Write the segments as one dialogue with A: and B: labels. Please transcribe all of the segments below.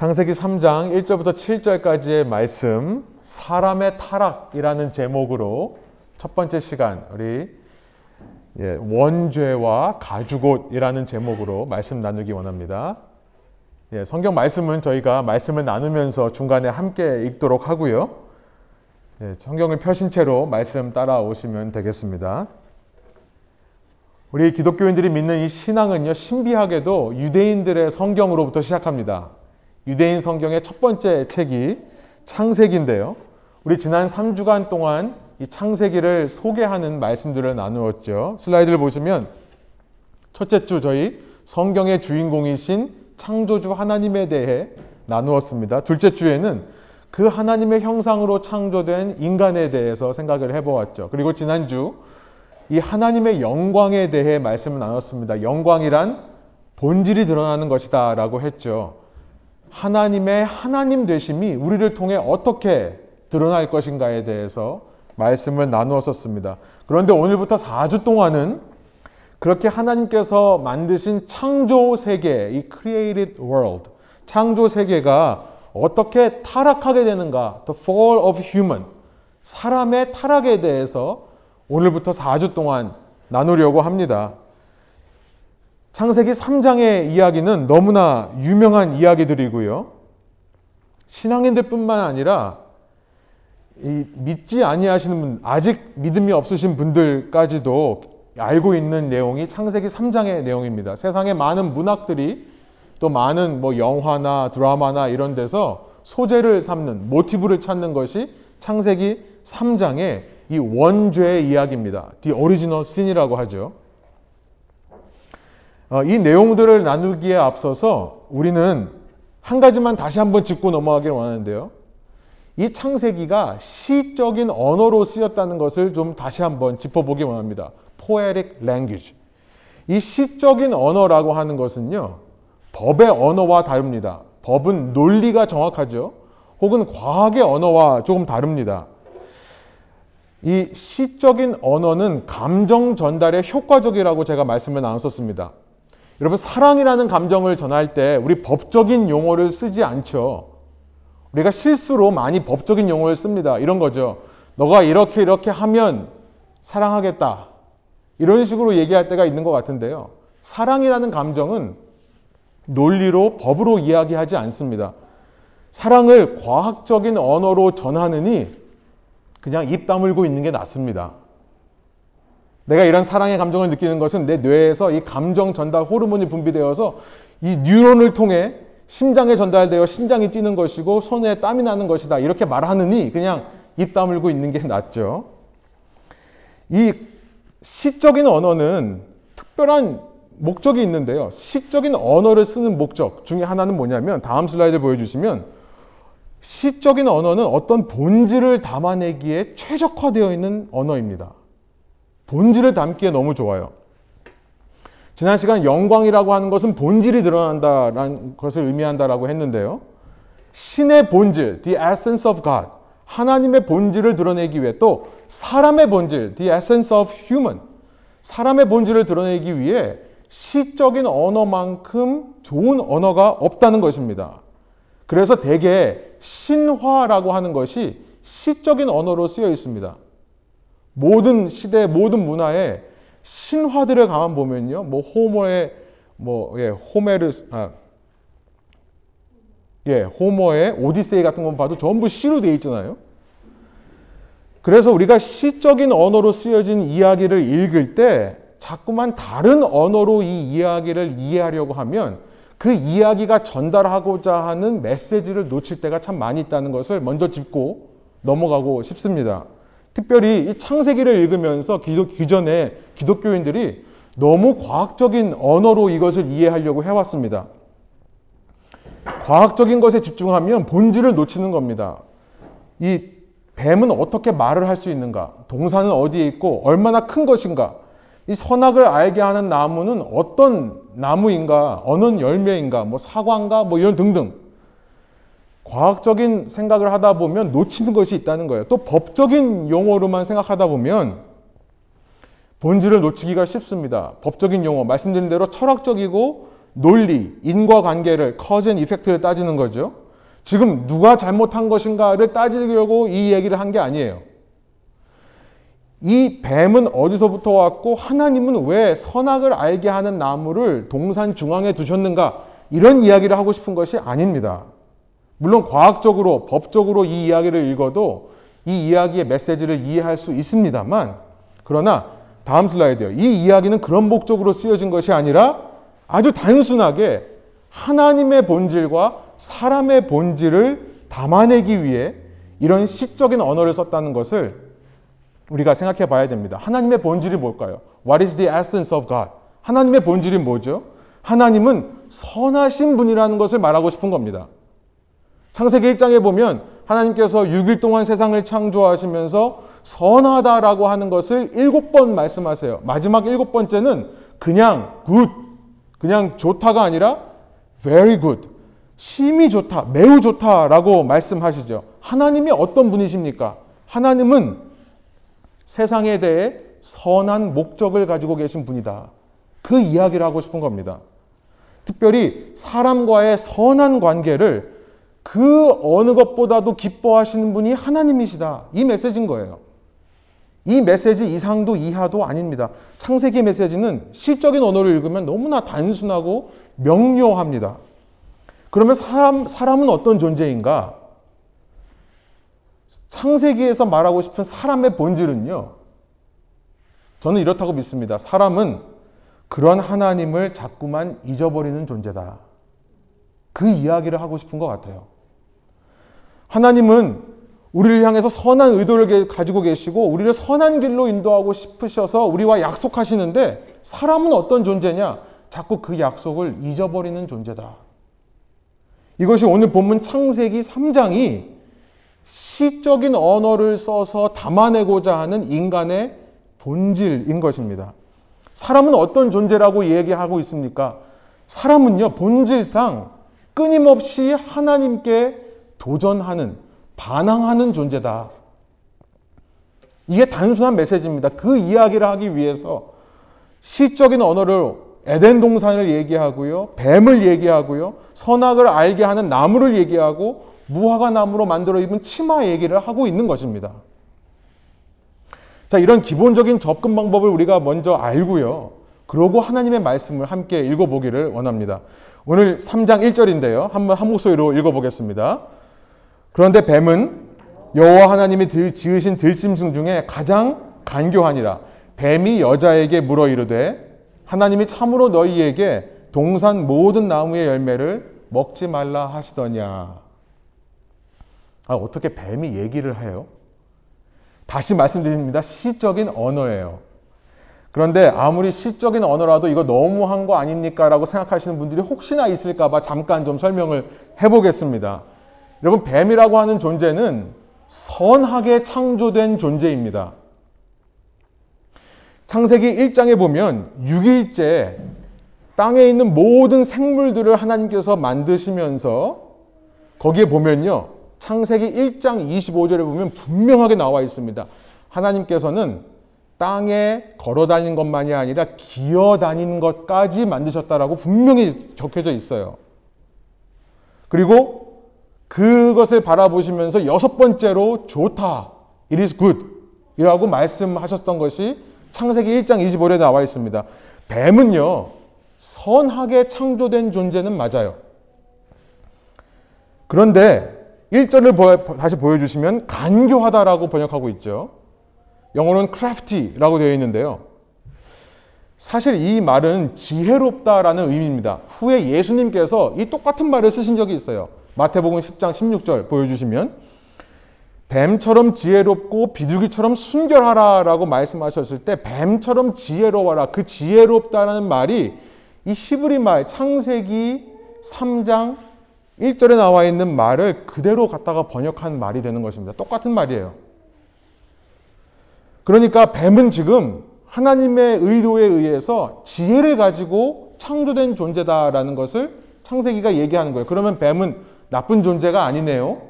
A: 창세기 3장 1절부터 7절까지의 말씀, 사람의 타락이라는 제목으로 첫 번째 시간, 우리 예, 원죄와 가죽옷이라는 제목으로 말씀 나누기 원합니다. 예, 성경 말씀은 저희가 말씀을 나누면서 중간에 함께 읽도록 하고요. 예, 성경을 펴신 채로 말씀 따라오시면 되겠습니다. 우리 기독교인들이 믿는 이 신앙은요, 신비하게도 유대인들의 성경으로부터 시작합니다. 유대인 성경의 첫 번째 책이 창세기인데요. 우리 지난 3주간 동안 이 창세기를 소개하는 말씀들을 나누었죠. 슬라이드를 보시면 첫째 주 저희 성경의 주인공이신 창조주 하나님에 대해 나누었습니다. 둘째 주에는 그 하나님의 형상으로 창조된 인간에 대해서 생각을 해보았죠. 그리고 지난주 이 하나님의 영광에 대해 말씀을 나눴습니다. 영광이란 본질이 드러나는 것이다 라고 했죠. 하나님의 하나님 되심이 우리를 통해 어떻게 드러날 것인가에 대해서 말씀을 나누었었습니다. 그런데 오늘부터 4주 동안은 그렇게 하나님께서 만드신 창조 세계, 이 created world, 창조 세계가 어떻게 타락하게 되는가, the fall of human, 사람의 타락에 대해서 오늘부터 4주 동안 나누려고 합니다. 창세기 3장의 이야기는 너무나 유명한 이야기들이고요. 신앙인들 뿐만 아니라 믿지 아니하시는 분, 아직 믿음이 없으신 분들까지도 알고 있는 내용이 창세기 3장의 내용입니다. 세상의 많은 문학들이 또 많은 뭐 영화나 드라마나 이런 데서 소재를 삼는 모티브를 찾는 것이 창세기 3장의 이 원죄의 이야기입니다. The original sin이라고 하죠. 어, 이 내용들을 나누기에 앞서서 우리는 한 가지만 다시 한번 짚고 넘어가길 원하는데요. 이 창세기가 시적인 언어로 쓰였다는 것을 좀 다시 한번 짚어보기 원합니다. poetic language. 이 시적인 언어라고 하는 것은요, 법의 언어와 다릅니다. 법은 논리가 정확하죠. 혹은 과학의 언어와 조금 다릅니다. 이 시적인 언어는 감정 전달에 효과적이라고 제가 말씀을 나눴었습니다. 여러분, 사랑이라는 감정을 전할 때 우리 법적인 용어를 쓰지 않죠. 우리가 실수로 많이 법적인 용어를 씁니다. 이런 거죠. 너가 이렇게 이렇게 하면 사랑하겠다. 이런 식으로 얘기할 때가 있는 것 같은데요. 사랑이라는 감정은 논리로 법으로 이야기하지 않습니다. 사랑을 과학적인 언어로 전하느니 그냥 입 다물고 있는 게 낫습니다. 내가 이런 사랑의 감정을 느끼는 것은 내 뇌에서 이 감정 전달 호르몬이 분비되어서 이 뉴런을 통해 심장에 전달되어 심장이 뛰는 것이고 손에 땀이 나는 것이다. 이렇게 말하느니 그냥 입 다물고 있는 게 낫죠. 이 시적인 언어는 특별한 목적이 있는데요. 시적인 언어를 쓰는 목적 중에 하나는 뭐냐면 다음 슬라이드 보여주시면 시적인 언어는 어떤 본질을 담아내기에 최적화되어 있는 언어입니다. 본질을 담기에 너무 좋아요. 지난 시간 영광이라고 하는 것은 본질이 드러난다라는 것을 의미한다라고 했는데요. 신의 본질, the essence of God, 하나님의 본질을 드러내기 위해 또 사람의 본질, the essence of human, 사람의 본질을 드러내기 위해 시적인 언어만큼 좋은 언어가 없다는 것입니다. 그래서 대개 신화라고 하는 것이 시적인 언어로 쓰여 있습니다. 모든 시대, 모든 문화에 신화들을 가만 보면요. 뭐 호모의 뭐 예, 호메르 아 예, 호모의 오디세이 같은 건 봐도 전부 시로 되어 있잖아요. 그래서 우리가 시적인 언어로 쓰여진 이야기를 읽을 때 자꾸만 다른 언어로 이 이야기를 이해하려고 하면 그 이야기가 전달하고자 하는 메시지를 놓칠 때가 참 많이 있다는 것을 먼저 짚고 넘어가고 싶습니다. 특별히 이 창세기를 읽으면서 기독, 기존의 기독교인들이 너무 과학적인 언어로 이것을 이해하려고 해왔습니다. 과학적인 것에 집중하면 본질을 놓치는 겁니다. 이 뱀은 어떻게 말을 할 수 있는가? 동사는 어디에 있고 얼마나 큰 것인가? 이 선악을 알게 하는 나무는 어떤 나무인가? 어느 열매인가? 뭐 사과인가? 뭐 이런 등등. 과학적인 생각을 하다 보면 놓치는 것이 있다는 거예요. 또 법적인 용어로만 생각하다 보면 본질을 놓치기가 쉽습니다. 법적인 용어, 말씀드린 대로 철학적이고 논리, 인과관계를 커즌 이펙트를 따지는 거죠. 지금 누가 잘못한 것인가를 따지려고 이 얘기를 한 게 아니에요. 이 뱀은 어디서부터 왔고 하나님은 왜 선악을 알게 하는 나무를 동산 중앙에 두셨는가 이런 이야기를 하고 싶은 것이 아닙니다. 물론 과학적으로 법적으로 이 이야기를 읽어도 이 이야기의 메시지를 이해할 수 있습니다만 그러나 다음 슬라이드요. 이 이야기는 그런 목적으로 쓰여진 것이 아니라 아주 단순하게 하나님의 본질과 사람의 본질을 담아내기 위해 이런 시적인 언어를 썼다는 것을 우리가 생각해 봐야 됩니다. 하나님의 본질이 뭘까요? What is the essence of God? 하나님의 본질이 뭐죠? 하나님은 선하신 분이라는 것을 말하고 싶은 겁니다. 창세기 1장에 보면 하나님께서 6일 동안 세상을 창조하시면서 선하다라고 하는 것을 일곱 번 말씀하세요. 마지막 일곱 번째는 그냥 good, 그냥 좋다가 아니라 very good, 심히 좋다, 매우 좋다라고 말씀하시죠. 하나님이 어떤 분이십니까? 하나님은 세상에 대해 선한 목적을 가지고 계신 분이다. 그 이야기를 하고 싶은 겁니다. 특별히 사람과의 선한 관계를 그 어느 것보다도 기뻐하시는 분이 하나님이시다. 이 메시지인 거예요. 이 메시지 이상도 이하도 아닙니다. 창세기 메시지는 시적인 언어를 읽으면 너무나 단순하고 명료합니다. 그러면 사람, 사람은 어떤 존재인가? 창세기에서 말하고 싶은 사람의 본질은요. 저는 이렇다고 믿습니다. 사람은 그런 하나님을 자꾸만 잊어버리는 존재다. 그 이야기를 하고 싶은 것 같아요. 하나님은 우리를 향해서 선한 의도를 가지고 계시고 우리를 선한 길로 인도하고 싶으셔서 우리와 약속하시는데 사람은 어떤 존재냐? 자꾸 그 약속을 잊어버리는 존재다. 이것이 오늘 본문 창세기 3장이 시적인 언어를 써서 담아내고자 하는 인간의 본질인 것입니다. 사람은 어떤 존재라고 얘기하고 있습니까? 사람은요, 본질상 끊임없이 하나님께 도전하는, 반항하는 존재다. 이게 단순한 메시지입니다. 그 이야기를 하기 위해서 시적인 언어를 에덴 동산을 얘기하고요, 뱀을 얘기하고요, 선악을 알게 하는 나무를 얘기하고 무화과 나무로 만들어 입은 치마 얘기를 하고 있는 것입니다. 자, 이런 기본적인 접근 방법을 우리가 먼저 알고요. 그러고 하나님의 말씀을 함께 읽어보기를 원합니다. 오늘 3장 1절인데요. 한번 한 목소리로 읽어보겠습니다. 그런데 뱀은 여호와 하나님이 지으신 들짐승 중에 가장 간교하니라. 뱀이 여자에게 물어 이르되 하나님이 참으로 너희에게 동산 모든 나무의 열매를 먹지 말라 하시더냐. 아, 어떻게 뱀이 얘기를 해요? 다시 말씀드립니다. 시적인 언어예요. 그런데 아무리 시적인 언어라도 이거 너무한 거 아닙니까? 라고 생각하시는 분들이 혹시나 있을까봐 잠깐 좀 설명을 해보겠습니다. 여러분, 뱀이라고 하는 존재는 선하게 창조된 존재입니다. 창세기 1장에 보면 6일째 땅에 있는 모든 생물들을 하나님께서 만드시면서 거기에 보면요. 창세기 1장 25절에 보면 분명하게 나와 있습니다. 하나님께서는 땅에 걸어 다니는 것만이 아니라 기어 다니는 것까지 만드셨다라고 분명히 적혀져 있어요. 그리고 그것을 바라보시면서 여섯 번째로 좋다. It is good. 이라고 말씀하셨던 것이 창세기 1장 25절에 나와 있습니다. 뱀은요, 선하게 창조된 존재는 맞아요. 그런데 1절을 다시 보여주시면 간교하다라고 번역하고 있죠. 영어로는 crafty라고 되어 있는데요. 사실 이 말은 지혜롭다라는 의미입니다. 후에 예수님께서 이 똑같은 말을 쓰신 적이 있어요. 마태복음 10장 16절 보여주시면 뱀처럼 지혜롭고 비둘기처럼 순결하라 라고 말씀하셨을 때 뱀처럼 지혜로워라 그 지혜롭다라는 말이 이 히브리 말 창세기 3장 1절에 나와 있는 말을 그대로 갖다가 번역한 말이 되는 것입니다. 똑같은 말이에요. 그러니까 뱀은 지금 하나님의 의도에 의해서 지혜를 가지고 창조된 존재다라는 것을 창세기가 얘기하는 거예요. 그러면 뱀은 나쁜 존재가 아니네요.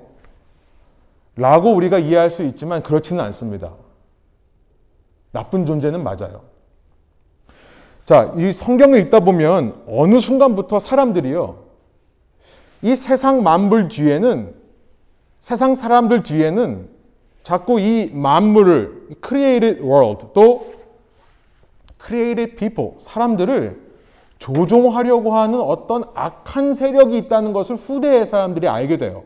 A: 라고 우리가 이해할 수 있지만 그렇지는 않습니다. 나쁜 존재는 맞아요. 자, 이 성경을 읽다 보면 어느 순간부터 사람들이요. 이 세상 만물 뒤에는 세상 사람들 뒤에는 자꾸 이 만물을 created world 또 created people 사람들을 조종하려고 하는 어떤 악한 세력이 있다는 것을 후대의 사람들이 알게 돼요.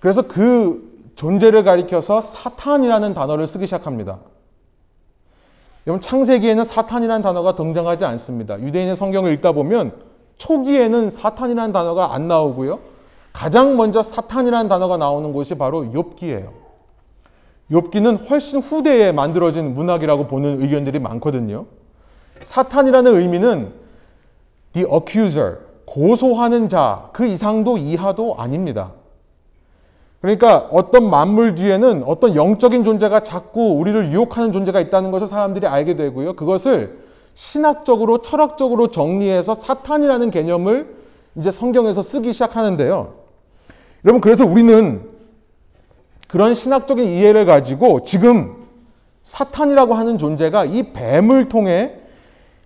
A: 그래서 그 존재를 가리켜서 사탄이라는 단어를 쓰기 시작합니다. 여러분 창세기에는 사탄이라는 단어가 등장하지 않습니다. 유대인의 성경을 읽다 보면 초기에는 사탄이라는 단어가 안 나오고요. 가장 먼저 사탄이라는 단어가 나오는 곳이 바로 욥기예요. 욥기는 훨씬 후대에 만들어진 문학이라고 보는 의견들이 많거든요. 사탄이라는 의미는 the accuser, 고소하는 자, 그 이상도 이하도 아닙니다. 그러니까 어떤 만물 뒤에는 어떤 영적인 존재가 자꾸 우리를 유혹하는 존재가 있다는 것을 사람들이 알게 되고요. 그것을 신학적으로 철학적으로 정리해서 사탄이라는 개념을 이제 성경에서 쓰기 시작하는데요. 여러분 그래서 우리는 그런 신학적인 이해를 가지고 지금 사탄이라고 하는 존재가 이 뱀을 통해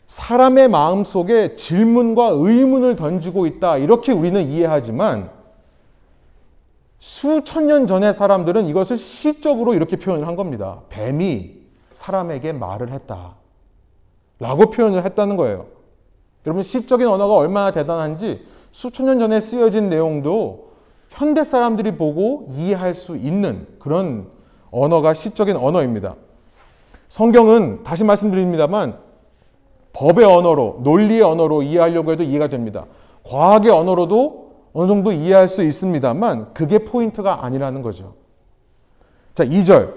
A: 사람의 마음 속에 질문과 의문을 던지고 있다. 이렇게 우리는 이해하지만 수천 년 전의 사람들은 이것을 시적으로 이렇게 표현을 한 겁니다. 뱀이 사람에게 말을 했다. 라고 표현을 했다는 거예요. 여러분, 시적인 언어가 얼마나 대단한지 수천 년 전에 쓰여진 내용도 현대 사람들이 보고 이해할 수 있는 그런 언어가 시적인 언어입니다. 성경은 다시 말씀드립니다만 법의 언어로, 논리의 언어로 이해하려고 해도 이해가 됩니다. 과학의 언어로도 어느 정도 이해할 수 있습니다만 그게 포인트가 아니라는 거죠. 자, 2절.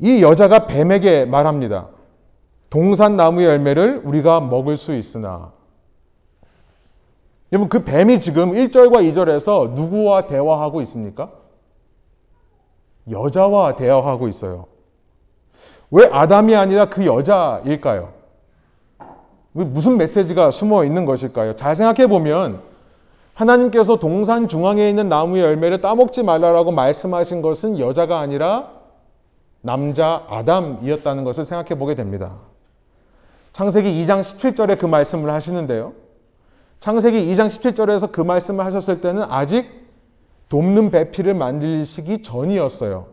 A: 이 여자가 뱀에게 말합니다. 동산 나무의 열매를 우리가 먹을 수 있으나. 여러분, 그 뱀이 지금 1절과 2절에서 누구와 대화하고 있습니까? 여자와 대화하고 있어요. 왜 아담이 아니라 그 여자일까요? 무슨 메시지가 숨어 있는 것일까요? 잘 생각해 보면 하나님께서 동산 중앙에 있는 나무의 열매를 따먹지 말라라고 말씀하신 것은 여자가 아니라 남자 아담이었다는 것을 생각해 보게 됩니다. 창세기 2장 17절에 그 말씀을 하시는데요. 창세기 2장 17절에서 그 말씀을 하셨을 때는 아직 돕는 배필을 만들시기 전이었어요.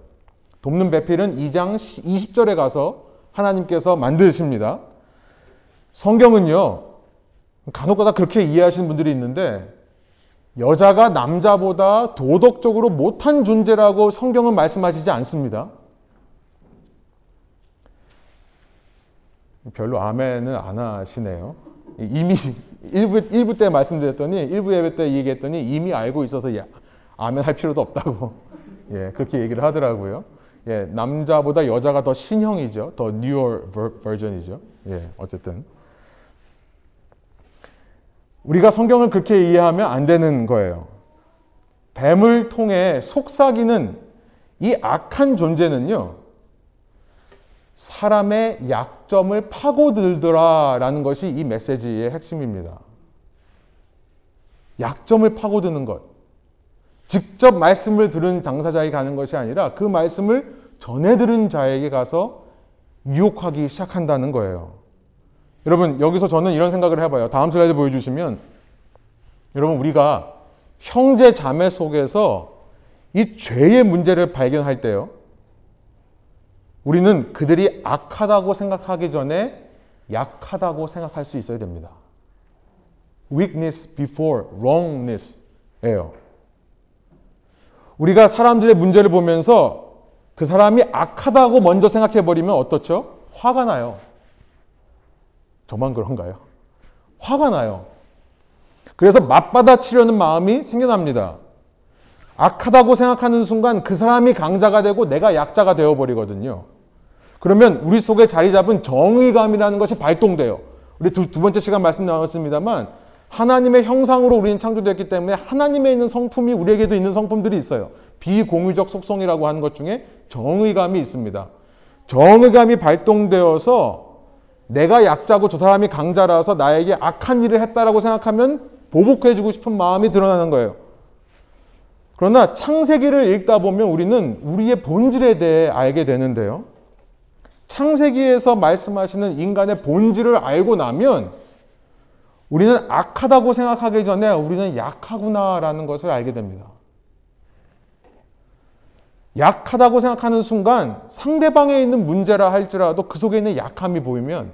A: 돕는 배필은 2장 20절에 가서 하나님께서 만드십니다. 성경은요, 간혹가다 그렇게 이해하시는 분들이 있는데, 여자가 남자보다 도덕적으로 못한 존재라고 성경은 말씀하시지 않습니다. 별로 아멘은 안 하시네요. 이미 1부, 1부 때 말씀드렸더니 1부 예배 때 얘기했더니 이미 알고 있어서 예, 아멘 할 필요도 없다고 예, 그렇게 얘기를 하더라고요. 예, 남자보다 여자가 더 신형이죠. 더 뉴어 버전이죠. 예, 어쨌든 우리가 성경을 그렇게 이해하면 안 되는 거예요. 뱀을 통해 속삭이는 이 악한 존재는요, 사람의 약점을 파고들더라라는 것이 이 메시지의 핵심입니다. 약점을 파고드는 것. 직접 말씀을 들은 당사자에게 가는 것이 아니라 그 말씀을 전해 들은 자에게 가서 유혹하기 시작한다는 거예요. 여러분, 여기서 저는 이런 생각을 해봐요. 다음 슬라이드 보여주시면, 여러분, 우리가 형제 자매 속에서 이 죄의 문제를 발견할 때요. 우리는 그들이 악하다고 생각하기 전에 약하다고 생각할 수 있어야 됩니다. weakness before wrongness 예요. 우리가 사람들의 문제를 보면서 그 사람이 악하다고 먼저 생각해 버리면 어떻죠? 화가 나요. 저만 그런가요? 화가 나요. 그래서 맞받아치려는 마음이 생겨납니다. 악하다고 생각하는 순간 그 사람이 강자가 되고 내가 약자가 되어버리거든요. 그러면 우리 속에 자리 잡은 정의감이라는 것이 발동돼요. 우리 두, 두 번째 시간 말씀 나눴습니다만 하나님의 형상으로 우리는 창조되었기 때문에 하나님에 있는 성품이 우리에게도 있는 성품들이 있어요. 비공유적 속성이라고 하는 것 중에 정의감이 있습니다. 정의감이 발동되어서 내가 약자고 저 사람이 강자라서 나에게 악한 일을 했다라고 생각하면 보복해주고 싶은 마음이 드러나는 거예요. 그러나 창세기를 읽다 보면 우리는 우리의 본질에 대해 알게 되는데요. 창세기에서 말씀하시는 인간의 본질을 알고 나면 우리는 악하다고 생각하기 전에 우리는 약하구나라는 것을 알게 됩니다. 약하다고 생각하는 순간 상대방에 있는 문제라 할지라도 그 속에 있는 약함이 보이면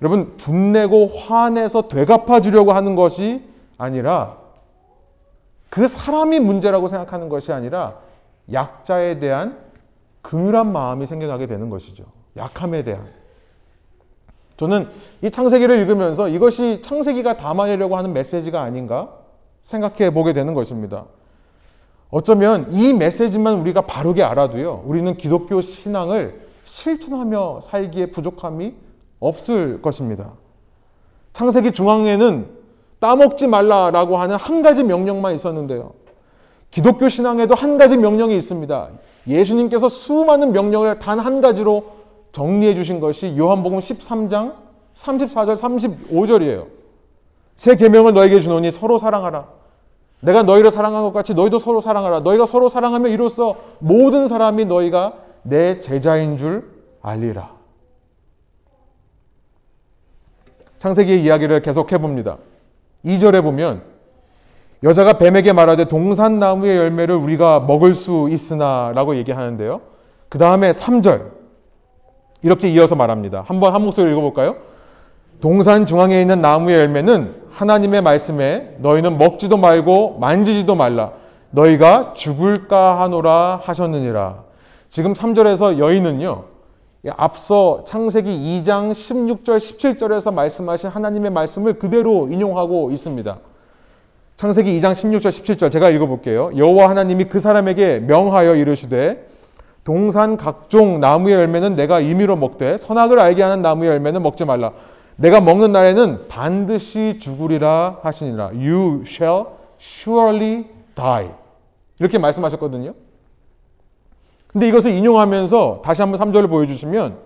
A: 여러분 분내고 화내서 되갚아 주려고 하는 것이 아니라 그 사람이 문제라고 생각하는 것이 아니라 약자에 대한 긍휼한 마음이 생겨나게 되는 것이죠. 약함에 대한. 저는 이 창세기를 읽으면서 이것이 창세기가 담아내려고 하는 메시지가 아닌가 생각해 보게 되는 것입니다. 어쩌면 이 메시지만 우리가 바르게 알아도요, 우리는 기독교 신앙을 실천하며 살기에 부족함이 없을 것입니다. 창세기 중앙에는 따먹지 말라라고 하는 한 가지 명령만 있었는데요. 기독교 신앙에도 한 가지 명령이 있습니다. 예수님께서 수많은 명령을 단 한 가지로 정리해 주신 것이 요한복음 13장 34절 35절이에요. 새 계명을 너에게 주노니 서로 사랑하라. 내가 너희를 사랑한 것 같이 너희도 서로 사랑하라. 너희가 서로 사랑하며 이로써 모든 사람이 너희가 내 제자인 줄 알리라. 창세기의 이야기를 계속해 봅니다. 2절에 보면 여자가 뱀에게 말하되 동산나무의 열매를 우리가 먹을 수 있으나 라고 얘기하는데요. 그 다음에 3절 이렇게 이어서 말합니다. 한번 한 목소리 읽어볼까요? 동산 중앙에 있는 나무의 열매는 하나님의 말씀에 너희는 먹지도 말고 만지지도 말라. 너희가 죽을까 하노라 하셨느니라. 지금 3절에서 여인은요. 앞서 창세기 2장 16절 17절에서 말씀하신 하나님의 말씀을 그대로 인용하고 있습니다. 창세기 2장 16절 17절 제가 읽어볼게요. 여호와 하나님이 그 사람에게 명하여 이르시되 동산 각종 나무의 열매는 내가 임의로 먹되 선악을 알게 하는 나무의 열매는 먹지 말라. 내가 먹는 날에는 반드시 죽으리라 하시니라. You shall surely die. 이렇게 말씀하셨거든요. 근데 이것을 인용하면서 다시 한번 3절을 보여주시면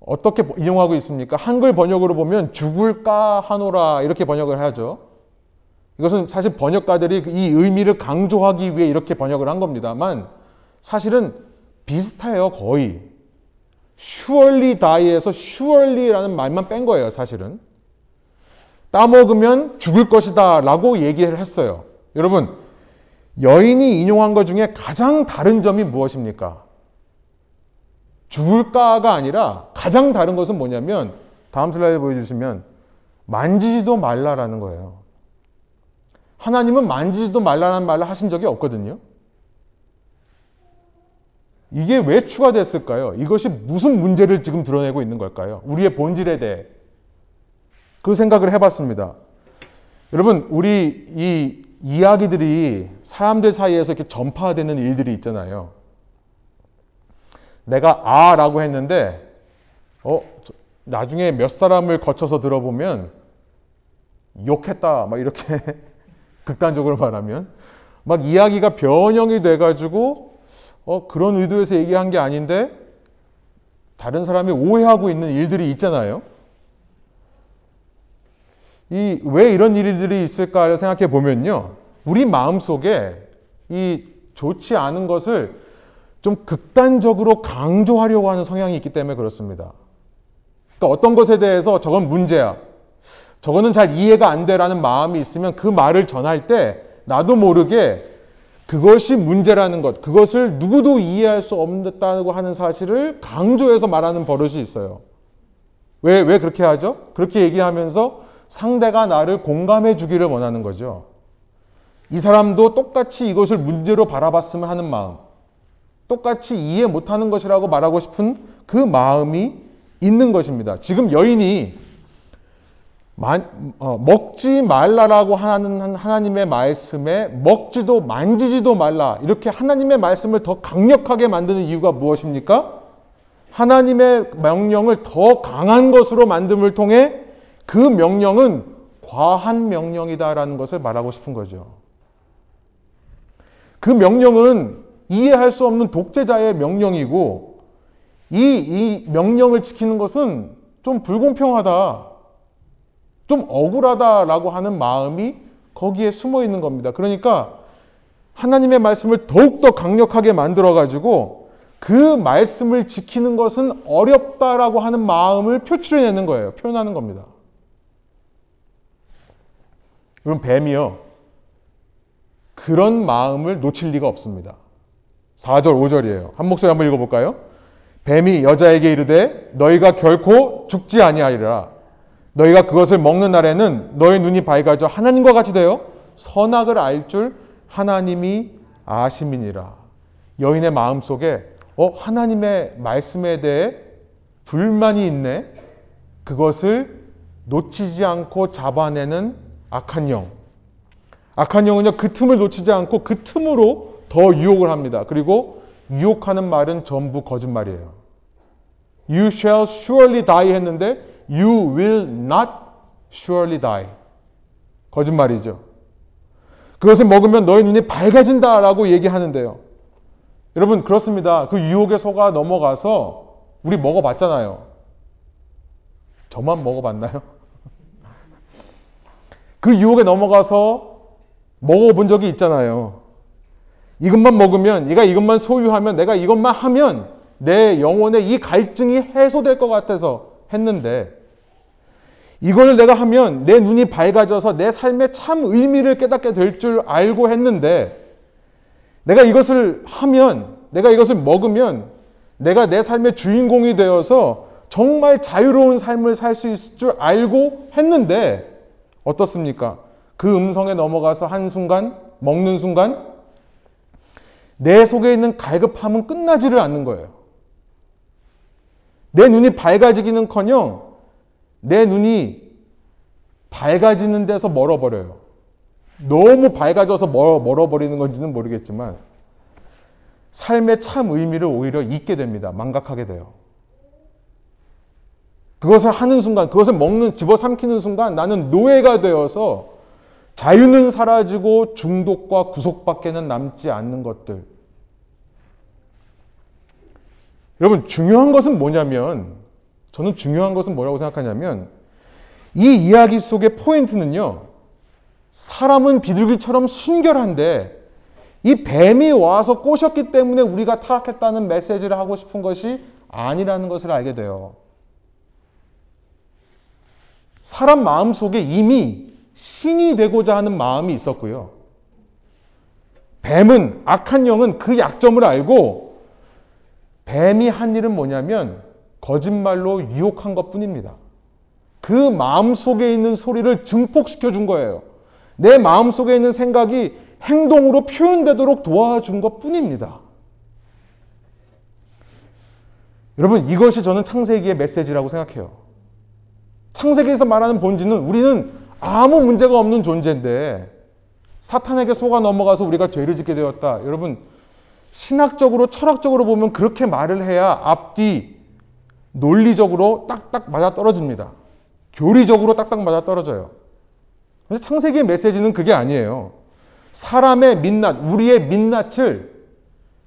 A: 어떻게 인용하고 있습니까? 한글 번역으로 보면 죽을까 하노라 이렇게 번역을 하죠. 이것은 사실 번역가들이 이 의미를 강조하기 위해 이렇게 번역을 한 겁니다만 사실은 비슷해요, 거의. Surely die에서 surely라는 말만 뺀 거예요, 사실은. 따먹으면 죽을 것이다 라고 얘기를 했어요. 여러분, 여인이 인용한 것 중에 가장 다른 점이 무엇입니까? 죽을까가 아니라 가장 다른 것은 뭐냐면 다음 슬라이드 보여주시면 만지지도 말라라는 거예요. 하나님은 만지지도 말라는 말을 하신 적이 없거든요. 이게 왜 추가됐을까요? 이것이 무슨 문제를 지금 드러내고 있는 걸까요? 우리의 본질에 대해. 그 생각을 해봤습니다. 여러분, 우리 이 이야기들이 사람들 사이에서 이렇게 전파되는 일들이 있잖아요. 내가 아 라고 했는데, 어, 나중에 몇 사람을 거쳐서 들어보면 욕했다. 막 이렇게 극단적으로 말하면. 막 이야기가 변형이 돼가지고 어, 그런 의도에서 얘기한 게 아닌데 다른 사람이 오해하고 있는 일들이 있잖아요. 이 왜 이런 일들이 있을까를 생각해 보면요. 우리 마음 속에 이 좋지 않은 것을 좀 극단적으로 강조하려고 하는 성향이 있기 때문에 그렇습니다. 그러니까 어떤 것에 대해서 저건 문제야. 저거는 잘 이해가 안 돼라는 마음이 있으면 그 말을 전할 때 나도 모르게 그것이 문제라는 것, 그것을 누구도 이해할 수 없다고 하는 사실을 강조해서 말하는 버릇이 있어요. 왜, 왜 그렇게 하죠? 그렇게 얘기하면서 상대가 나를 공감해 주기를 원하는 거죠. 이 사람도 똑같이 이것을 문제로 바라봤으면 하는 마음, 똑같이 이해 못하는 것이라고 말하고 싶은 그 마음이 있는 것입니다. 지금 여인이 먹지 말라라고 하는 하나님의 말씀에 먹지도 만지지도 말라 이렇게 하나님의 말씀을 더 강력하게 만드는 이유가 무엇입니까? 하나님의 명령을 더 강한 것으로 만듦을 통해 그 명령은 과한 명령이다라는 것을 말하고 싶은 거죠. 그 명령은 이해할 수 없는 독재자의 명령이고 이, 이 명령을 지키는 것은 좀 불공평하다. 좀 억울하다라고 하는 마음이 거기에 숨어 있는 겁니다. 그러니까 하나님의 말씀을 더욱더 강력하게 만들어 가지고 그 말씀을 지키는 것은 어렵다라고 하는 마음을 표출해내는 거예요. 표현하는 겁니다. 그럼 뱀이요. 그런 마음을 놓칠 리가 없습니다. 4절, 5절이에요. 한 목소리 한번 읽어볼까요? 뱀이 여자에게 이르되 너희가 결코 죽지 아니하리라. 너희가 그것을 먹는 날에는 너희 눈이 밝아져 하나님과 같이 되어 선악을 알 줄 하나님이 아심이니라. 여인의 마음 속에 어 하나님의 말씀에 대해 불만이 있네. 그것을 놓치지 않고 잡아내는 악한 영. 악한 영은요 그 틈을 놓치지 않고 그 틈으로 더 유혹을 합니다. 그리고 유혹하는 말은 전부 거짓말이에요. You shall surely die 했는데 You will not surely die. 거짓말이죠. 그것을 먹으면 너의 눈이 밝아진다라고 얘기하는데요. 여러분 그렇습니다. 그 유혹에 속아 넘어가서 우리 먹어봤잖아요. 저만 먹어봤나요? 그 유혹에 넘어가서 먹어본 적이 있잖아요. 이것만 먹으면, 네가 이것만 소유하면, 내가 이것만 하면 내 영혼의 이 갈증이 해소될 것 같아서 했는데, 이걸 내가 하면 내 눈이 밝아져서 내 삶의 참 의미를 깨닫게 될 줄 알고 했는데, 내가 이것을 하면, 내가 이것을 먹으면, 내가 내 삶의 주인공이 되어서 정말 자유로운 삶을 살 수 있을 줄 알고 했는데, 어떻습니까? 그 음성에 넘어가서 한순간, 먹는 순간, 내 속에 있는 갈급함은 끝나지를 않는 거예요. 내 눈이 밝아지기는 커녕 내 눈이 밝아지는 데서 멀어버려요. 너무 밝아져서 멀어버리는 건지는 모르겠지만 삶의 참 의미를 오히려 잊게 됩니다. 망각하게 돼요. 그것을 하는 순간, 그것을 먹는, 집어 삼키는 순간 나는 노예가 되어서 자유는 사라지고 중독과 구속밖에는 남지 않는 것들. 여러분, 중요한 것은 뭐냐면, 저는 중요한 것은 뭐라고 생각하냐면, 이 이야기 속의 포인트는요, 사람은 비둘기처럼 순결한데, 이 뱀이 와서 꼬셨기 때문에 우리가 타락했다는 메시지를 하고 싶은 것이 아니라는 것을 알게 돼요. 사람 마음 속에 이미 신이 되고자 하는 마음이 있었고요. 뱀은, 악한 영은 그 약점을 알고 뱀이 한 일은 뭐냐면 거짓말로 유혹한 것 뿐입니다. 그 마음 속에 있는 소리를 증폭시켜 준 거예요. 내 마음 속에 있는 생각이 행동으로 표현되도록 도와준 것 뿐입니다. 여러분, 이것이 저는 창세기의 메시지라고 생각해요. 창세기에서 말하는 본질은 우리는 아무 문제가 없는 존재인데 사탄에게 속아 넘어가서 우리가 죄를 짓게 되었다. 여러분, 신학적으로, 철학적으로 보면 그렇게 말을 해야 앞뒤 논리적으로 딱딱 맞아 떨어집니다. 교리적으로 딱딱 맞아 떨어져요. 근데 창세기의 메시지는 그게 아니에요. 사람의 민낯, 우리의 민낯을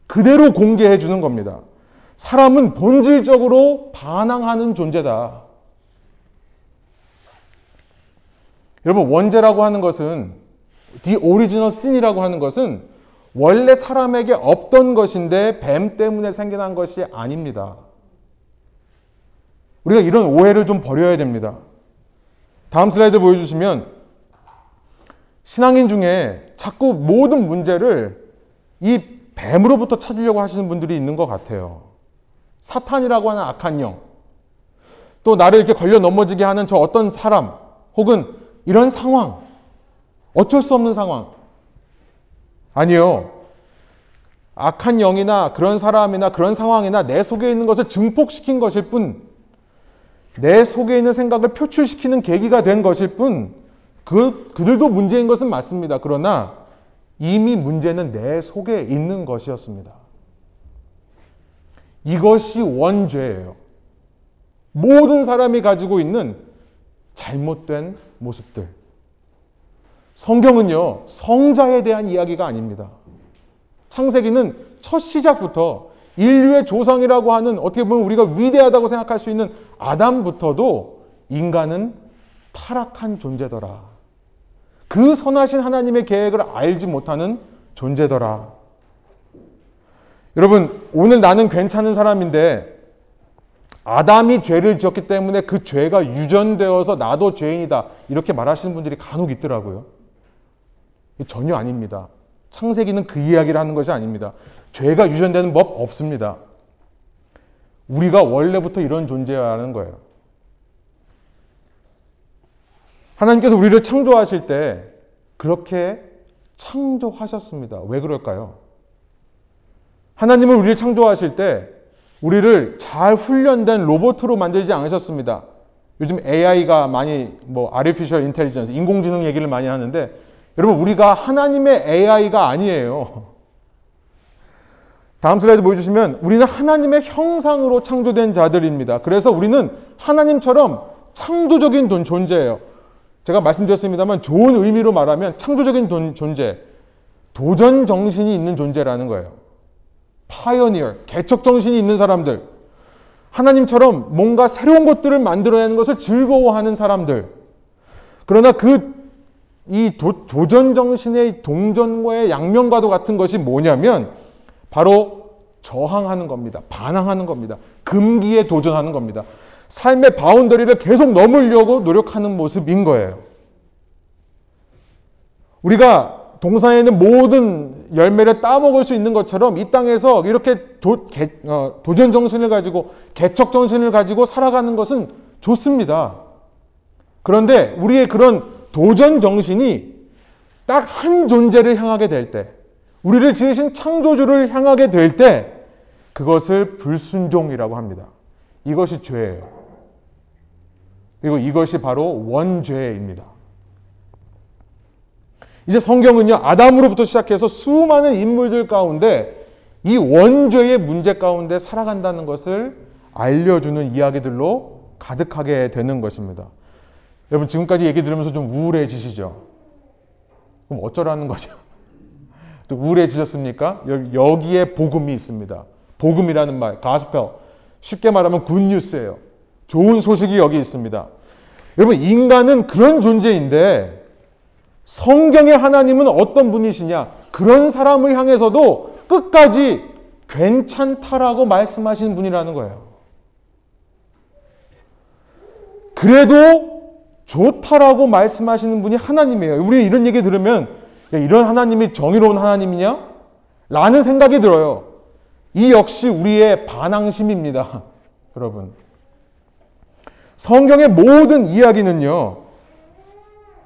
A: 그대로 공개해 주는 겁니다. 사람은 본질적으로 반항하는 존재다. 여러분, 원죄라고 하는 것은, the original sin이라고 하는 것은 원래 사람에게 없던 것인데 뱀 때문에 생겨난 것이 아닙니다. 우리가 이런 오해를 좀 버려야 됩니다. 다음 슬라이드 보여주시면 신앙인 중에 자꾸 모든 문제를 이 뱀으로부터 찾으려고 하시는 분들이 있는 것 같아요. 사탄이라고 하는 악한 영, 또 나를 이렇게 걸려 넘어지게 하는 저 어떤 사람, 혹은 이런 상황, 어쩔 수 없는 상황. 아니요. 악한 영이나 그런 사람이나 그런 상황이나 내 속에 있는 것을 증폭시킨 것일 뿐, 내 속에 있는 생각을 표출시키는 계기가 된 것일 뿐, 그, 그들도 문제인 것은 맞습니다. 그러나 이미 문제는 내 속에 있는 것이었습니다. 이것이 원죄예요. 모든 사람이 가지고 있는 잘못된 모습들. 성경은요, 성자에 대한 이야기가 아닙니다. 창세기는 첫 시작부터 인류의 조상이라고 하는 어떻게 보면 우리가 위대하다고 생각할 수 있는 아담부터도 인간은 타락한 존재더라. 그 선하신 하나님의 계획을 알지 못하는 존재더라. 여러분, 오늘 나는 괜찮은 사람인데 아담이 죄를 지었기 때문에 그 죄가 유전되어서 나도 죄인이다. 이렇게 말하시는 분들이 간혹 있더라고요. 전혀 아닙니다. 창세기는 그 이야기를 하는 것이 아닙니다. 죄가 유전되는 법 없습니다. 우리가 원래부터 이런 존재라는 거예요. 하나님께서 우리를 창조하실 때 그렇게 창조하셨습니다. 왜 그럴까요? 하나님은 우리를 창조하실 때 우리를 잘 훈련된 로봇으로 만들지 않으셨습니다. 요즘 AI가 많이 뭐 artificial intelligence 인공지능 얘기를 많이 하는데 여러분 우리가 하나님의 AI가 아니에요. 다음 슬라이드 보여주시면 우리는 하나님의 형상으로 창조된 자들입니다. 그래서 우리는 하나님처럼 창조적인 존재예요. 제가 말씀드렸습니다만 좋은 의미로 말하면 창조적인 존재, 도전 정신이 있는 존재라는 거예요. pioneer, 개척 정신이 있는 사람들, 하나님처럼 뭔가 새로운 것들을 만들어내는 것을 즐거워하는 사람들. 그러나 그 이 도전 정신의 동전과의 양면과도 같은 것이 뭐냐면 바로 저항하는 겁니다. 반항하는 겁니다. 금기에 도전하는 겁니다. 삶의 바운더리를 계속 넘으려고 노력하는 모습인 거예요. 우리가 동산에 있는 모든 열매를 따먹을 수 있는 것처럼 이 땅에서 이렇게 도, 개, 어, 도전 정신을 가지고 개척 정신을 가지고 살아가는 것은 좋습니다. 그런데 우리의 그런 도전 정신이 딱 한 존재를 향하게 될 때, 우리를 지으신 창조주를 향하게 될 때, 그것을 불순종이라고 합니다. 이것이 죄예요. 그리고 이것이 바로 원죄입니다. 이제 성경은요, 아담으로부터 시작해서 수많은 인물들 가운데 이 원죄의 문제 가운데 살아간다는 것을 알려주는 이야기들로 가득하게 되는 것입니다. 여러분, 지금까지 얘기 들으면서 좀 우울해지시죠? 그럼 어쩌라는 거죠? 또 우울해지셨습니까? 여기에 복음이 있습니다. 복음이라는 말, 가스펠. 쉽게 말하면 굿뉴스예요. 좋은 소식이 여기 있습니다. 여러분, 인간은 그런 존재인데, 성경의 하나님은 어떤 분이시냐? 그런 사람을 향해서도 끝까지 괜찮다라고 말씀하시는 분이라는 거예요. 그래도 좋다라고 말씀하시는 분이 하나님이에요. 우리 이런 얘기 들으면 이런 하나님이 정의로운 하나님이냐? 라는 생각이 들어요. 이 역시 우리의 반항심입니다. 여러분. 성경의 모든 이야기는요,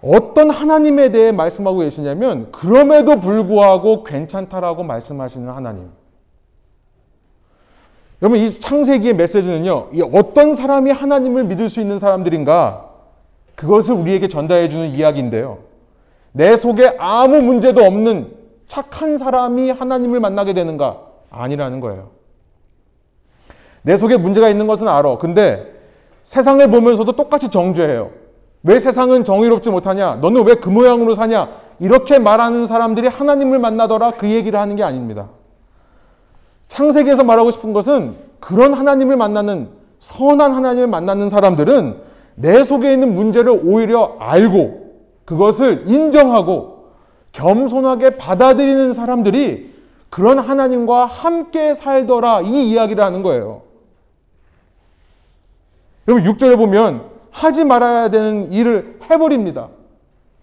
A: 어떤 하나님에 대해 말씀하고 계시냐면 그럼에도 불구하고 괜찮다라고 말씀하시는 하나님. 여러분 이 창세기의 메시지는요. 어떤 사람이 하나님을 믿을 수 있는 사람들인가? 그것을 우리에게 전달해 주는 이야기인데요. 내 속에 아무 문제도 없는 착한 사람이 하나님을 만나게 되는가? 아니라는 거예요. 내 속에 문제가 있는 것은 알아. 근데 세상을 보면서도 똑같이 정죄해요. 왜 세상은 정의롭지 못하냐? 너는 왜 그 모양으로 사냐? 이렇게 말하는 사람들이 하나님을 만나더라 그 얘기를 하는 게 아닙니다. 창세기에서 말하고 싶은 것은 그런 하나님을 만나는 선한 하나님을 만나는 사람들은 내 속에 있는 문제를 오히려 알고 그것을 인정하고 겸손하게 받아들이는 사람들이 그런 하나님과 함께 살더라 이 이야기를 하는 거예요. 여러분 6절에 보면 하지 말아야 되는 일을 해버립니다.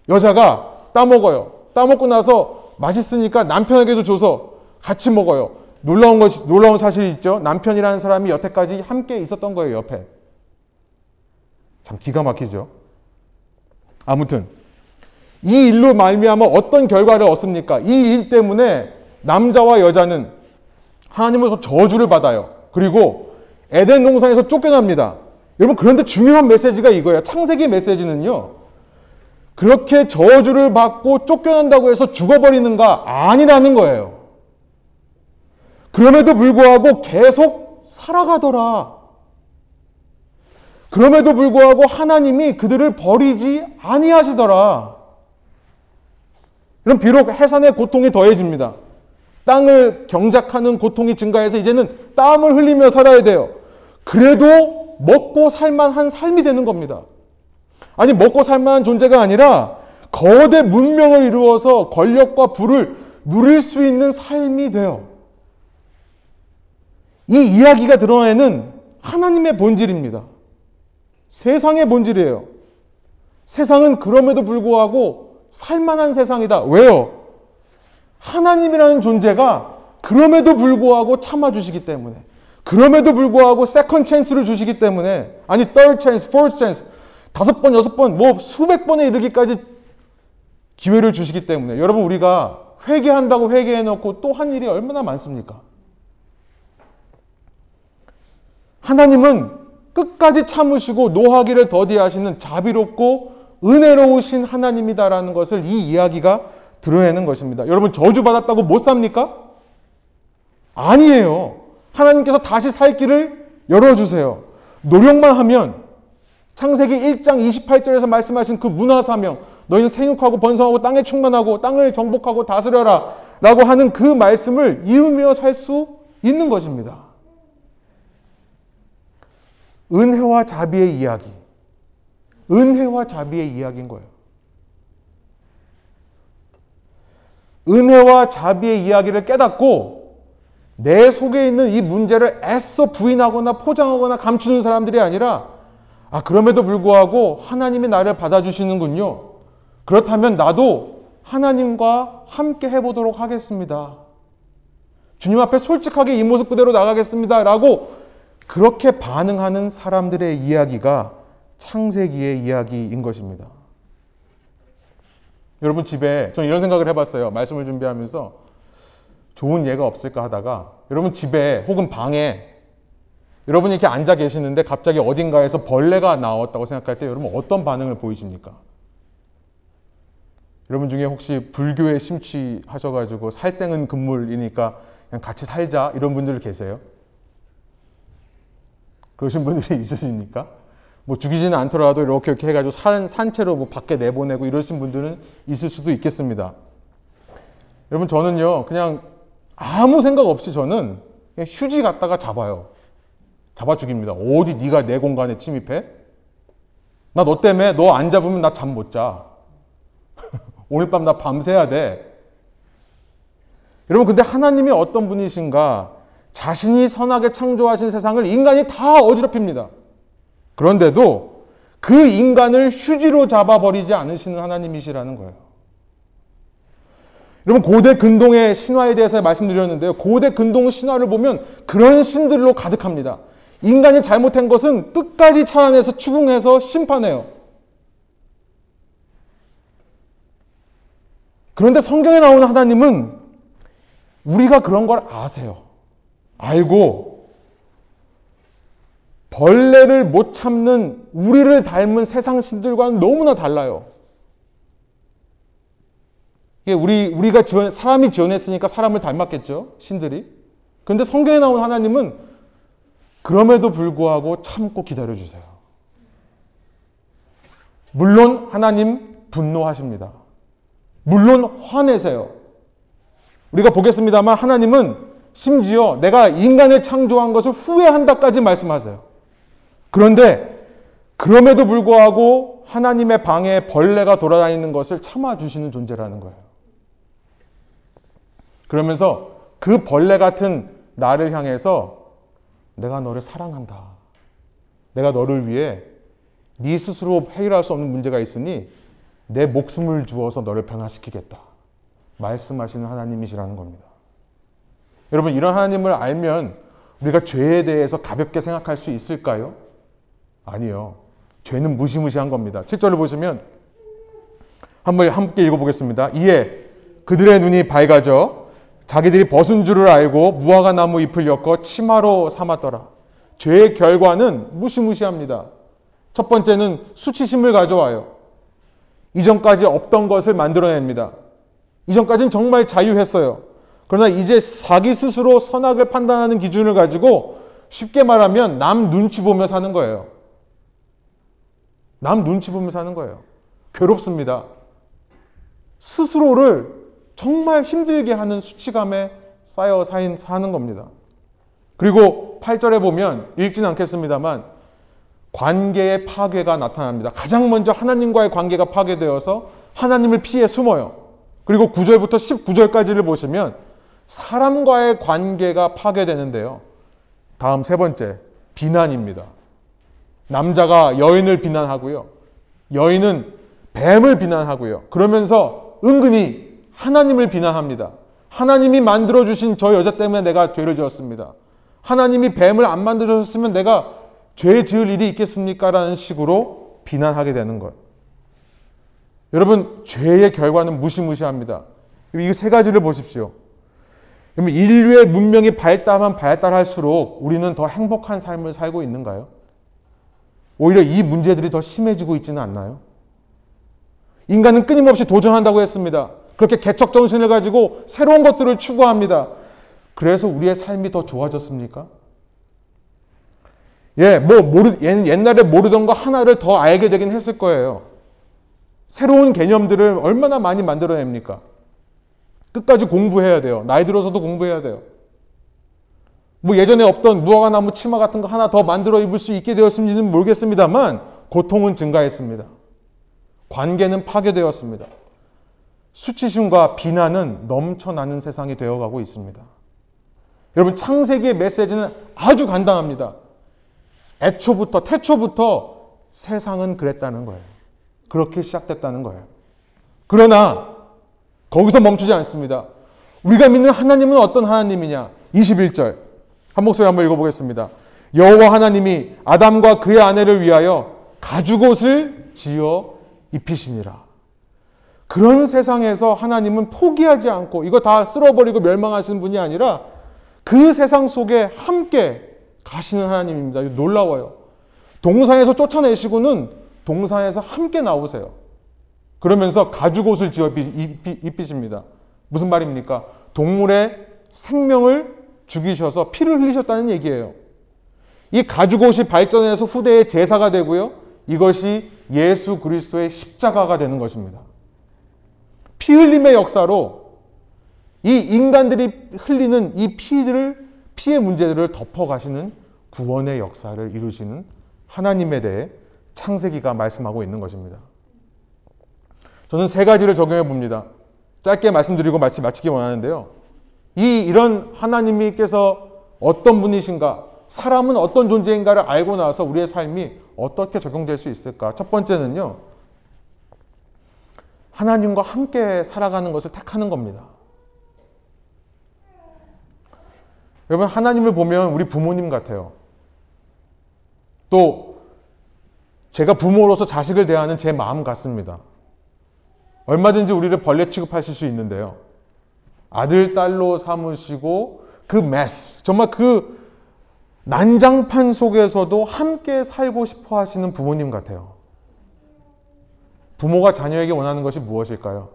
A: 여자가 따먹어요. 따먹고 나서 맛있으니까 남편에게도 줘서 같이 먹어요. 놀라운 것이, 놀라운 사실이 있죠. 남편이라는 사람이 여태까지 함께 있었던 거예요, 옆에. 참 기가 막히죠. 아무튼, 이 일로 말미암아 어떤 결과를 얻습니까? 이 일 때문에 남자와 여자는 하나님으로서 저주를 받아요. 그리고 에덴 동산에서 쫓겨납니다. 여러분, 그런데 중요한 메시지가 이거예요. 창세기 메시지는요. 그렇게 저주를 받고 쫓겨난다고 해서 죽어버리는가? 아니라는 거예요. 그럼에도 불구하고 계속 살아가더라. 그럼에도 불구하고 하나님이 그들을 버리지 아니하시더라. 그럼 비록 해산의 고통이 더해집니다. 땅을 경작하는 고통이 증가해서 이제는 땀을 흘리며 살아야 돼요. 그래도 먹고 살만한 삶이 되는 겁니다. 아니, 먹고 살만한 존재가 아니라 거대 문명을 이루어서 권력과 부를 누릴 수 있는 삶이 돼요. 이 이야기가 드러내는 하나님의 본질입니다. 세상의 본질이에요. 세상은 그럼에도 불구하고 살만한 세상이다. 왜요? 하나님이라는 존재가 그럼에도 불구하고 참아주시기 때문에 그럼에도 불구하고 second chance를 주시기 때문에 아니 third chance, fourth chance 다섯 번, 여섯 번, 뭐 수백 번에 이르기까지 기회를 주시기 때문에 여러분 우리가 회개한다고 회개해놓고 또 한 일이 얼마나 많습니까? 하나님은 끝까지 참으시고 노하기를 더디하시는 자비롭고 은혜로우신 하나님이다라는 것을 이 이야기가 드러내는 것입니다. 여러분 저주받았다고 못 삽니까? 아니에요. 하나님께서 다시 살 길을 열어주세요. 노력만 하면 창세기 1장 28절에서 말씀하신 그 문화사명 너희는 생육하고 번성하고 땅에 충만하고 땅을 정복하고 다스려라 라고 하는 그 말씀을 이으며 살 수 있는 것입니다. 은혜와 자비의 이야기. 은혜와 자비의 이야기인 거예요. 은혜와 자비의 이야기를 깨닫고 내 속에 있는 이 문제를 애써 부인하거나 포장하거나 감추는 사람들이 아니라 아, 그럼에도 불구하고 하나님이 나를 받아주시는군요. 그렇다면 나도 하나님과 함께 해보도록 하겠습니다. 주님 앞에 솔직하게 이 모습 그대로 나가겠습니다. 라고 그렇게 반응하는 사람들의 이야기가 창세기의 이야기인 것입니다. 여러분 집에 전 이런 생각을 해봤어요. 말씀을 준비하면서 좋은 예가 없을까 하다가 여러분 집에 혹은 방에 여러분이 이렇게 앉아 계시는데 갑자기 어딘가에서 벌레가 나왔다고 생각할 때 여러분 어떤 반응을 보이십니까? 여러분 중에 혹시 불교에 심취하셔가지고 살생은 금물이니까 그냥 같이 살자 이런 분들 계세요? 그러신 분들이 있으십니까? 뭐 죽이지는 않더라도 이렇게 이렇게 해가지고 산, 산채로 뭐 밖에 내보내고 이러신 분들은 있을 수도 있겠습니다. 여러분 저는요 그냥 아무 생각 없이 저는 휴지 갖다가 잡아요. 잡아 죽입니다. 어디 네가 내 공간에 침입해? 나 너 때문에 너 안 잡으면 나 잠 못 자. 오늘 밤 나 밤새야 돼. 여러분 근데 하나님이 어떤 분이신가? 자신이 선하게 창조하신 세상을 인간이 다 어지럽힙니다. 그런데도 그 인간을 휴지로 잡아버리지 않으시는 하나님이시라는 거예요. 여러분 고대 근동의 신화에 대해서 말씀드렸는데요. 고대 근동 신화를 보면 그런 신들로 가득합니다. 인간이 잘못한 것은 끝까지 찾아내서 추궁해서 심판해요. 그런데 성경에 나오는 하나님은 우리가 그런 걸 아세요. 알고 벌레를 못 참는 우리를 닮은 세상 신들과는 너무나 달라요. 우리 우리가 지원 사람이 지원했으니까 사람을 닮았겠죠 신들이. 그런데 성경에 나온 하나님은 그럼에도 불구하고 참고 기다려 주세요. 물론 하나님 분노하십니다. 물론 화내세요. 우리가 보겠습니다만 하나님은 심지어 내가 인간을 창조한 것을 후회한다까지 말씀하세요. 그런데 그럼에도 불구하고 하나님의 방에 벌레가 돌아다니는 것을 참아주시는 존재라는 거예요. 그러면서 그 벌레 같은 나를 향해서 내가 너를 사랑한다. 내가 너를 위해 네 스스로 해결할 수 없는 문제가 있으니 내 목숨을 주어서 너를 변화시키겠다. 말씀하시는 하나님이시라는 겁니다. 여러분, 이런 하나님을 알면 우리가 죄에 대해서 가볍게 생각할 수 있을까요? 아니요. 죄는 무시무시한 겁니다. 7절을 보시면 한번 함께 읽어보겠습니다. 이에 그들의 눈이 밝아져 자기들이 벗은 줄을 알고 무화과 나무 잎을 엮어 치마로 삼았더라. 죄의 결과는 무시무시합니다. 첫 번째는 수치심을 가져와요. 이전까지 없던 것을 만들어냅니다. 이전까지는 정말 자유했어요. 그러나 이제 자기 스스로 선악을 판단하는 기준을 가지고 쉽게 말하면 남 눈치 보며 사는 거예요. 남 눈치 보며 사는 거예요. 괴롭습니다. 스스로를 정말 힘들게 하는 수치감에 쌓여 사인 사는 겁니다. 그리고 8절에 보면 읽진 않겠습니다만 관계의 파괴가 나타납니다. 가장 먼저 하나님과의 관계가 파괴되어서 하나님을 피해 숨어요. 그리고 9절부터 19절까지를 보시면 사람과의 관계가 파괴되는데요. 다음 세 번째, 비난입니다. 남자가 여인을 비난하고요. 여인은 뱀을 비난하고요. 그러면서 은근히 하나님을 비난합니다. 하나님이 만들어주신 저 여자 때문에 내가 죄를 지었습니다. 하나님이 뱀을 안 만들어줬으면 내가 죄 지을 일이 있겠습니까? 라는 식으로 비난하게 되는 거예요. 여러분, 죄의 결과는 무시무시합니다. 이 세 가지를 보십시오. 그러면 인류의 문명이 발달하면 발달할수록 우리는 더 행복한 삶을 살고 있는가요? 오히려 이 문제들이 더 심해지고 있지는 않나요? 인간은 끊임없이 도전한다고 했습니다. 그렇게 개척 정신을 가지고 새로운 것들을 추구합니다. 그래서 우리의 삶이 더 좋아졌습니까? 예, 뭐 모르, 옛날에 모르던 거 하나를 더 알게 되긴 했을 거예요. 새로운 개념들을 얼마나 많이 만들어냅니까? 끝까지 공부해야 돼요. 나이 들어서도 공부해야 돼요. 뭐 예전에 없던 무화과 나무 치마 같은 거 하나 더 만들어 입을 수 있게 되었는지는 모르겠습니다만 고통은 증가했습니다. 관계는 파괴되었습니다. 수치심과 비난은 넘쳐나는 세상이 되어가고 있습니다. 여러분 창세기의 메시지는 아주 간단합니다. 애초부터 태초부터 세상은 그랬다는 거예요. 그렇게 시작됐다는 거예요. 그러나 거기서 멈추지 않습니다. 우리가 믿는 하나님은 어떤 하나님이냐? 21절. 한 목소리 한번 읽어보겠습니다. 여호와 하나님이 아담과 그의 아내를 위하여 가죽옷을 지어 입히시니라. 그런 세상에서 하나님은 포기하지 않고 이거 다 쓸어버리고 멸망하시는 분이 아니라 그 세상 속에 함께 가시는 하나님입니다. 놀라워요. 동산에서 쫓아내시고는 동산에서 함께 나오세요. 그러면서 가죽 옷을 지어 입히십니다. 무슨 말입니까? 동물의 생명을 죽이셔서 피를 흘리셨다는 얘기예요. 이 가죽 옷이 발전해서 후대의 제사가 되고요. 이것이 예수 그리스도의 십자가가 되는 것입니다. 피 흘림의 역사로 이 인간들이 흘리는 이 피를 피의 문제들을 덮어 가시는 구원의 역사를 이루시는 하나님에 대해 창세기가 말씀하고 있는 것입니다. 저는 세 가지를 적용해 봅니다. 짧게 말씀드리고 말씀 마치기 원하는데요. 이 이런 하나님께서 어떤 분이신가, 사람은 어떤 존재인가를 알고 나서 우리의 삶이 어떻게 적용될 수 있을까? 첫 번째는요. 하나님과 함께 살아가는 것을 택하는 겁니다. 여러분, 하나님을 보면 우리 부모님 같아요. 또, 제가 부모로서 자식을 대하는 제 마음 같습니다. 얼마든지 우리를 벌레 취급하실 수 있는데요. 아들, 딸로 삼으시고 그 메스, 정말 그 난장판 속에서도 함께 살고 싶어 하시는 부모님 같아요. 부모가 자녀에게 원하는 것이 무엇일까요?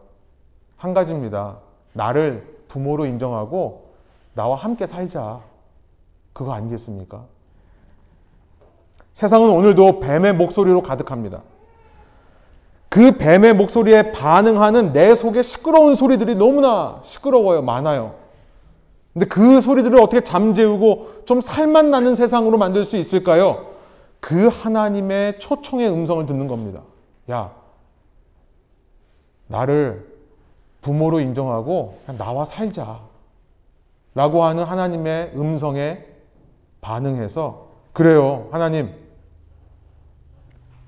A: 한 가지입니다. 나를 부모로 인정하고 나와 함께 살자. 그거 아니겠습니까? 세상은 오늘도 뱀의 목소리로 가득합니다. 그 뱀의 목소리에 반응하는 내 속에 시끄러운 소리들이 너무나 시끄러워요. 많아요. 근데 그 소리들을 어떻게 잠재우고 좀 살맛 나는 세상으로 만들 수 있을까요? 그 하나님의 초청의 음성을 듣는 겁니다. 야, 나를 부모로 인정하고 나와 살자. 라고 하는 하나님의 음성에 반응해서 그래요. 하나님,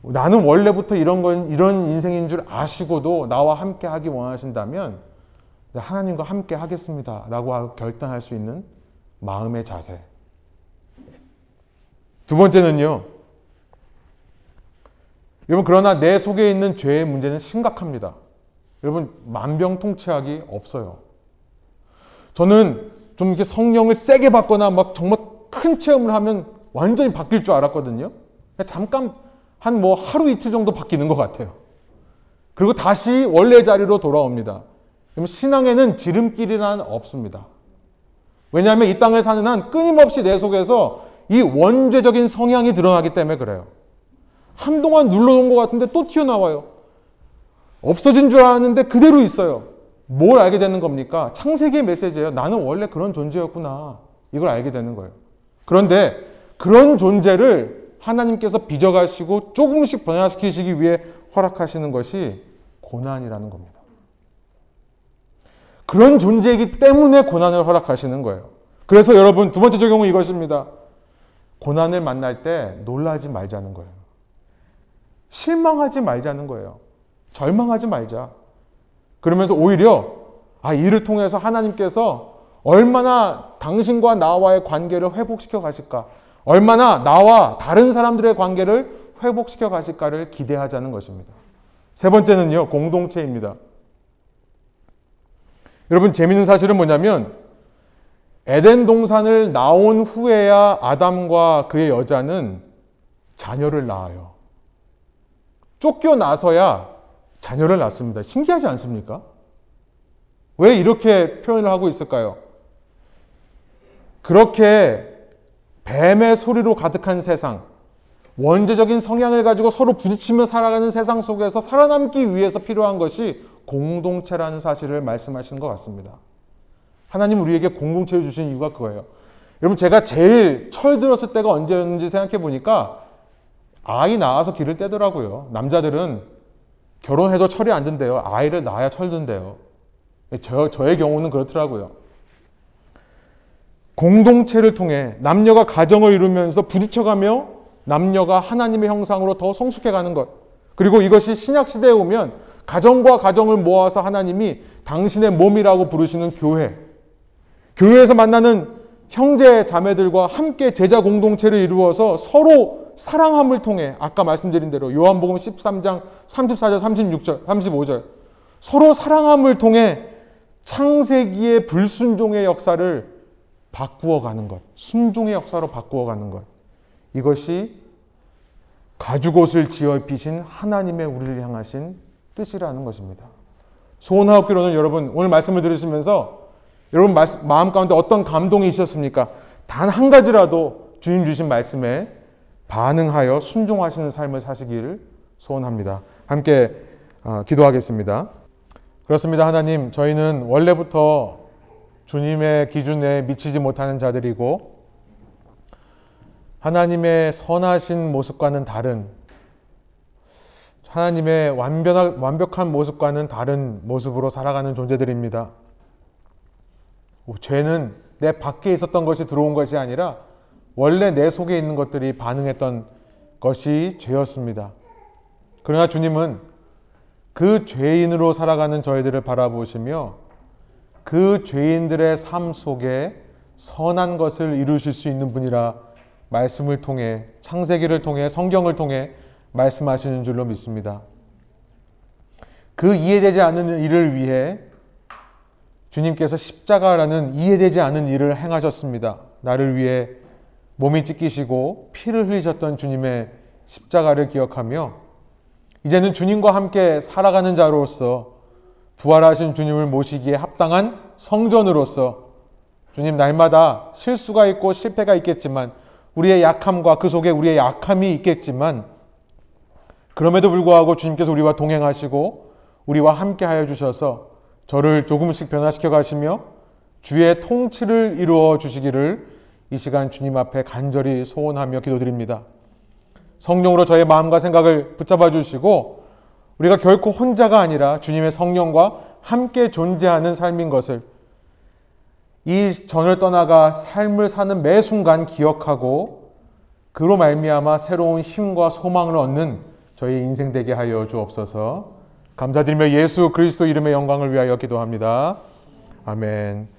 A: 나는 원래부터 이런 건 이런 인생인 줄 아시고도 나와 함께 하기 원하신다면 하나님과 함께 하겠습니다라고 결단할 수 있는 마음의 자세. 두 번째는요. 여러분 그러나 내 속에 있는 죄의 문제는 심각합니다. 여러분 만병통치약이 없어요. 저는 좀 이렇게 성령을 세게 받거나 막 정말 큰 체험을 하면 완전히 바뀔 줄 알았거든요. 잠깐 한 뭐 하루 이틀 정도 바뀌는 것 같아요. 그리고 다시 원래 자리로 돌아옵니다. 신앙에는 지름길이란 없습니다. 왜냐하면 이 땅을 사는 한 끊임없이 내 속에서 이 원죄적인 성향이 드러나기 때문에 그래요. 한동안 눌러놓은 것 같은데 또 튀어나와요. 없어진 줄 알았는데 그대로 있어요. 뭘 알게 되는 겁니까? 창세기의 메시지예요. 나는 원래 그런 존재였구나. 이걸 알게 되는 거예요. 그런데 그런 존재를 하나님께서 빚어가시고 조금씩 변화시키시기 위해 허락하시는 것이 고난이라는 겁니다. 그런 존재이기 때문에 고난을 허락하시는 거예요. 그래서 여러분 두 번째 적용은 이것입니다. 고난을 만날 때 놀라지 말자는 거예요. 실망하지 말자는 거예요. 절망하지 말자. 그러면서 오히려 아 이를 통해서 하나님께서 얼마나 당신과 나와의 관계를 회복시켜 가실까? 얼마나 나와 다른 사람들의 관계를 회복시켜 가실까를 기대하자는 것입니다. 세 번째는요, 공동체입니다. 여러분, 재밌는 사실은 뭐냐면, 에덴 동산을 나온 후에야 아담과 그의 여자는 자녀를 낳아요. 쫓겨나서야 자녀를 낳습니다. 신기하지 않습니까? 왜 이렇게 표현을 하고 있을까요? 그렇게 뱀의 소리로 가득한 세상, 원죄적인 성향을 가지고 서로 부딪히며 살아가는 세상 속에서 살아남기 위해서 필요한 것이 공동체라는 사실을 말씀하시는 것 같습니다. 하나님 우리에게 공동체를 주신 이유가 그거예요. 여러분 제가 제일 철들었을 때가 언제였는지 생각해 보니까 아이 낳아서 길을 떼더라고요. 남자들은 결혼해도 철이 안 든대요. 아이를 낳아야 철든대요. 저, 저의 경우는 그렇더라고요. 공동체를 통해 남녀가 가정을 이루면서 부딪혀가며 남녀가 하나님의 형상으로 더 성숙해가는 것. 그리고 이것이 신약 시대에 오면 가정과 가정을 모아서 하나님이 당신의 몸이라고 부르시는 교회. 교회에서 만나는 형제 자매들과 함께 제자 공동체를 이루어서 서로 사랑함을 통해 아까 말씀드린 대로 요한복음 13장 34절 36절 35절 서로 사랑함을 통해 창세기의 불순종의 역사를 바꾸어 가는 것, 순종의 역사로 바꾸어 가는 것. 이것이 가죽옷을 지어 입히신 하나님의 우리를 향하신 뜻이라는 것입니다. 소원하옵기로는 여러분 오늘 말씀을 들으시면서 여러분 마음 가운데 어떤 감동이 있었습니까? 단 한 가지라도 주님 주신 말씀에 반응하여 순종하시는 삶을 사시기를 소원합니다. 함께 어, 기도하겠습니다. 그렇습니다. 하나님, 저희는 원래부터 주님의 기준에 미치지 못하는 자들이고 하나님의 선하신 모습과는 다른 하나님의 완벽한 모습과는 다른 모습으로 살아가는 존재들입니다. 죄는 내 밖에 있었던 것이 들어온 것이 아니라 원래 내 속에 있는 것들이 반응했던 것이 죄였습니다. 그러나 주님은 그 죄인으로 살아가는 저희들을 바라보시며 그 죄인들의 삶 속에 선한 것을 이루실 수 있는 분이라 말씀을 통해 창세기를 통해 성경을 통해 말씀하시는 줄로 믿습니다. 그 이해되지 않는 일을 위해 주님께서 십자가라는 이해되지 않은 일을 행하셨습니다. 나를 위해 몸이 찢기시고 피를 흘리셨던 주님의 십자가를 기억하며 이제는 주님과 함께 살아가는 자로서 부활하신 주님을 모시기에 합당한 성전으로서 주님 날마다 실수가 있고 실패가 있겠지만 우리의 약함과 그 속에 우리의 약함이 있겠지만 그럼에도 불구하고 주님께서 우리와 동행하시고 우리와 함께 하여 주셔서 저를 조금씩 변화시켜 가시며 주의 통치를 이루어 주시기를 이 시간 주님 앞에 간절히 소원하며 기도드립니다. 성령으로 저의 마음과 생각을 붙잡아 주시고 우리가 결코 혼자가 아니라 주님의 성령과 함께 존재하는 삶인 것을 이 전을 떠나가 삶을 사는 매 순간 기억하고 그로 말미암아 새로운 힘과 소망을 얻는 저희 인생 되게 하여 주옵소서. 감사드리며 예수 그리스도 이름의 영광을 위하여 기도합니다. 아멘.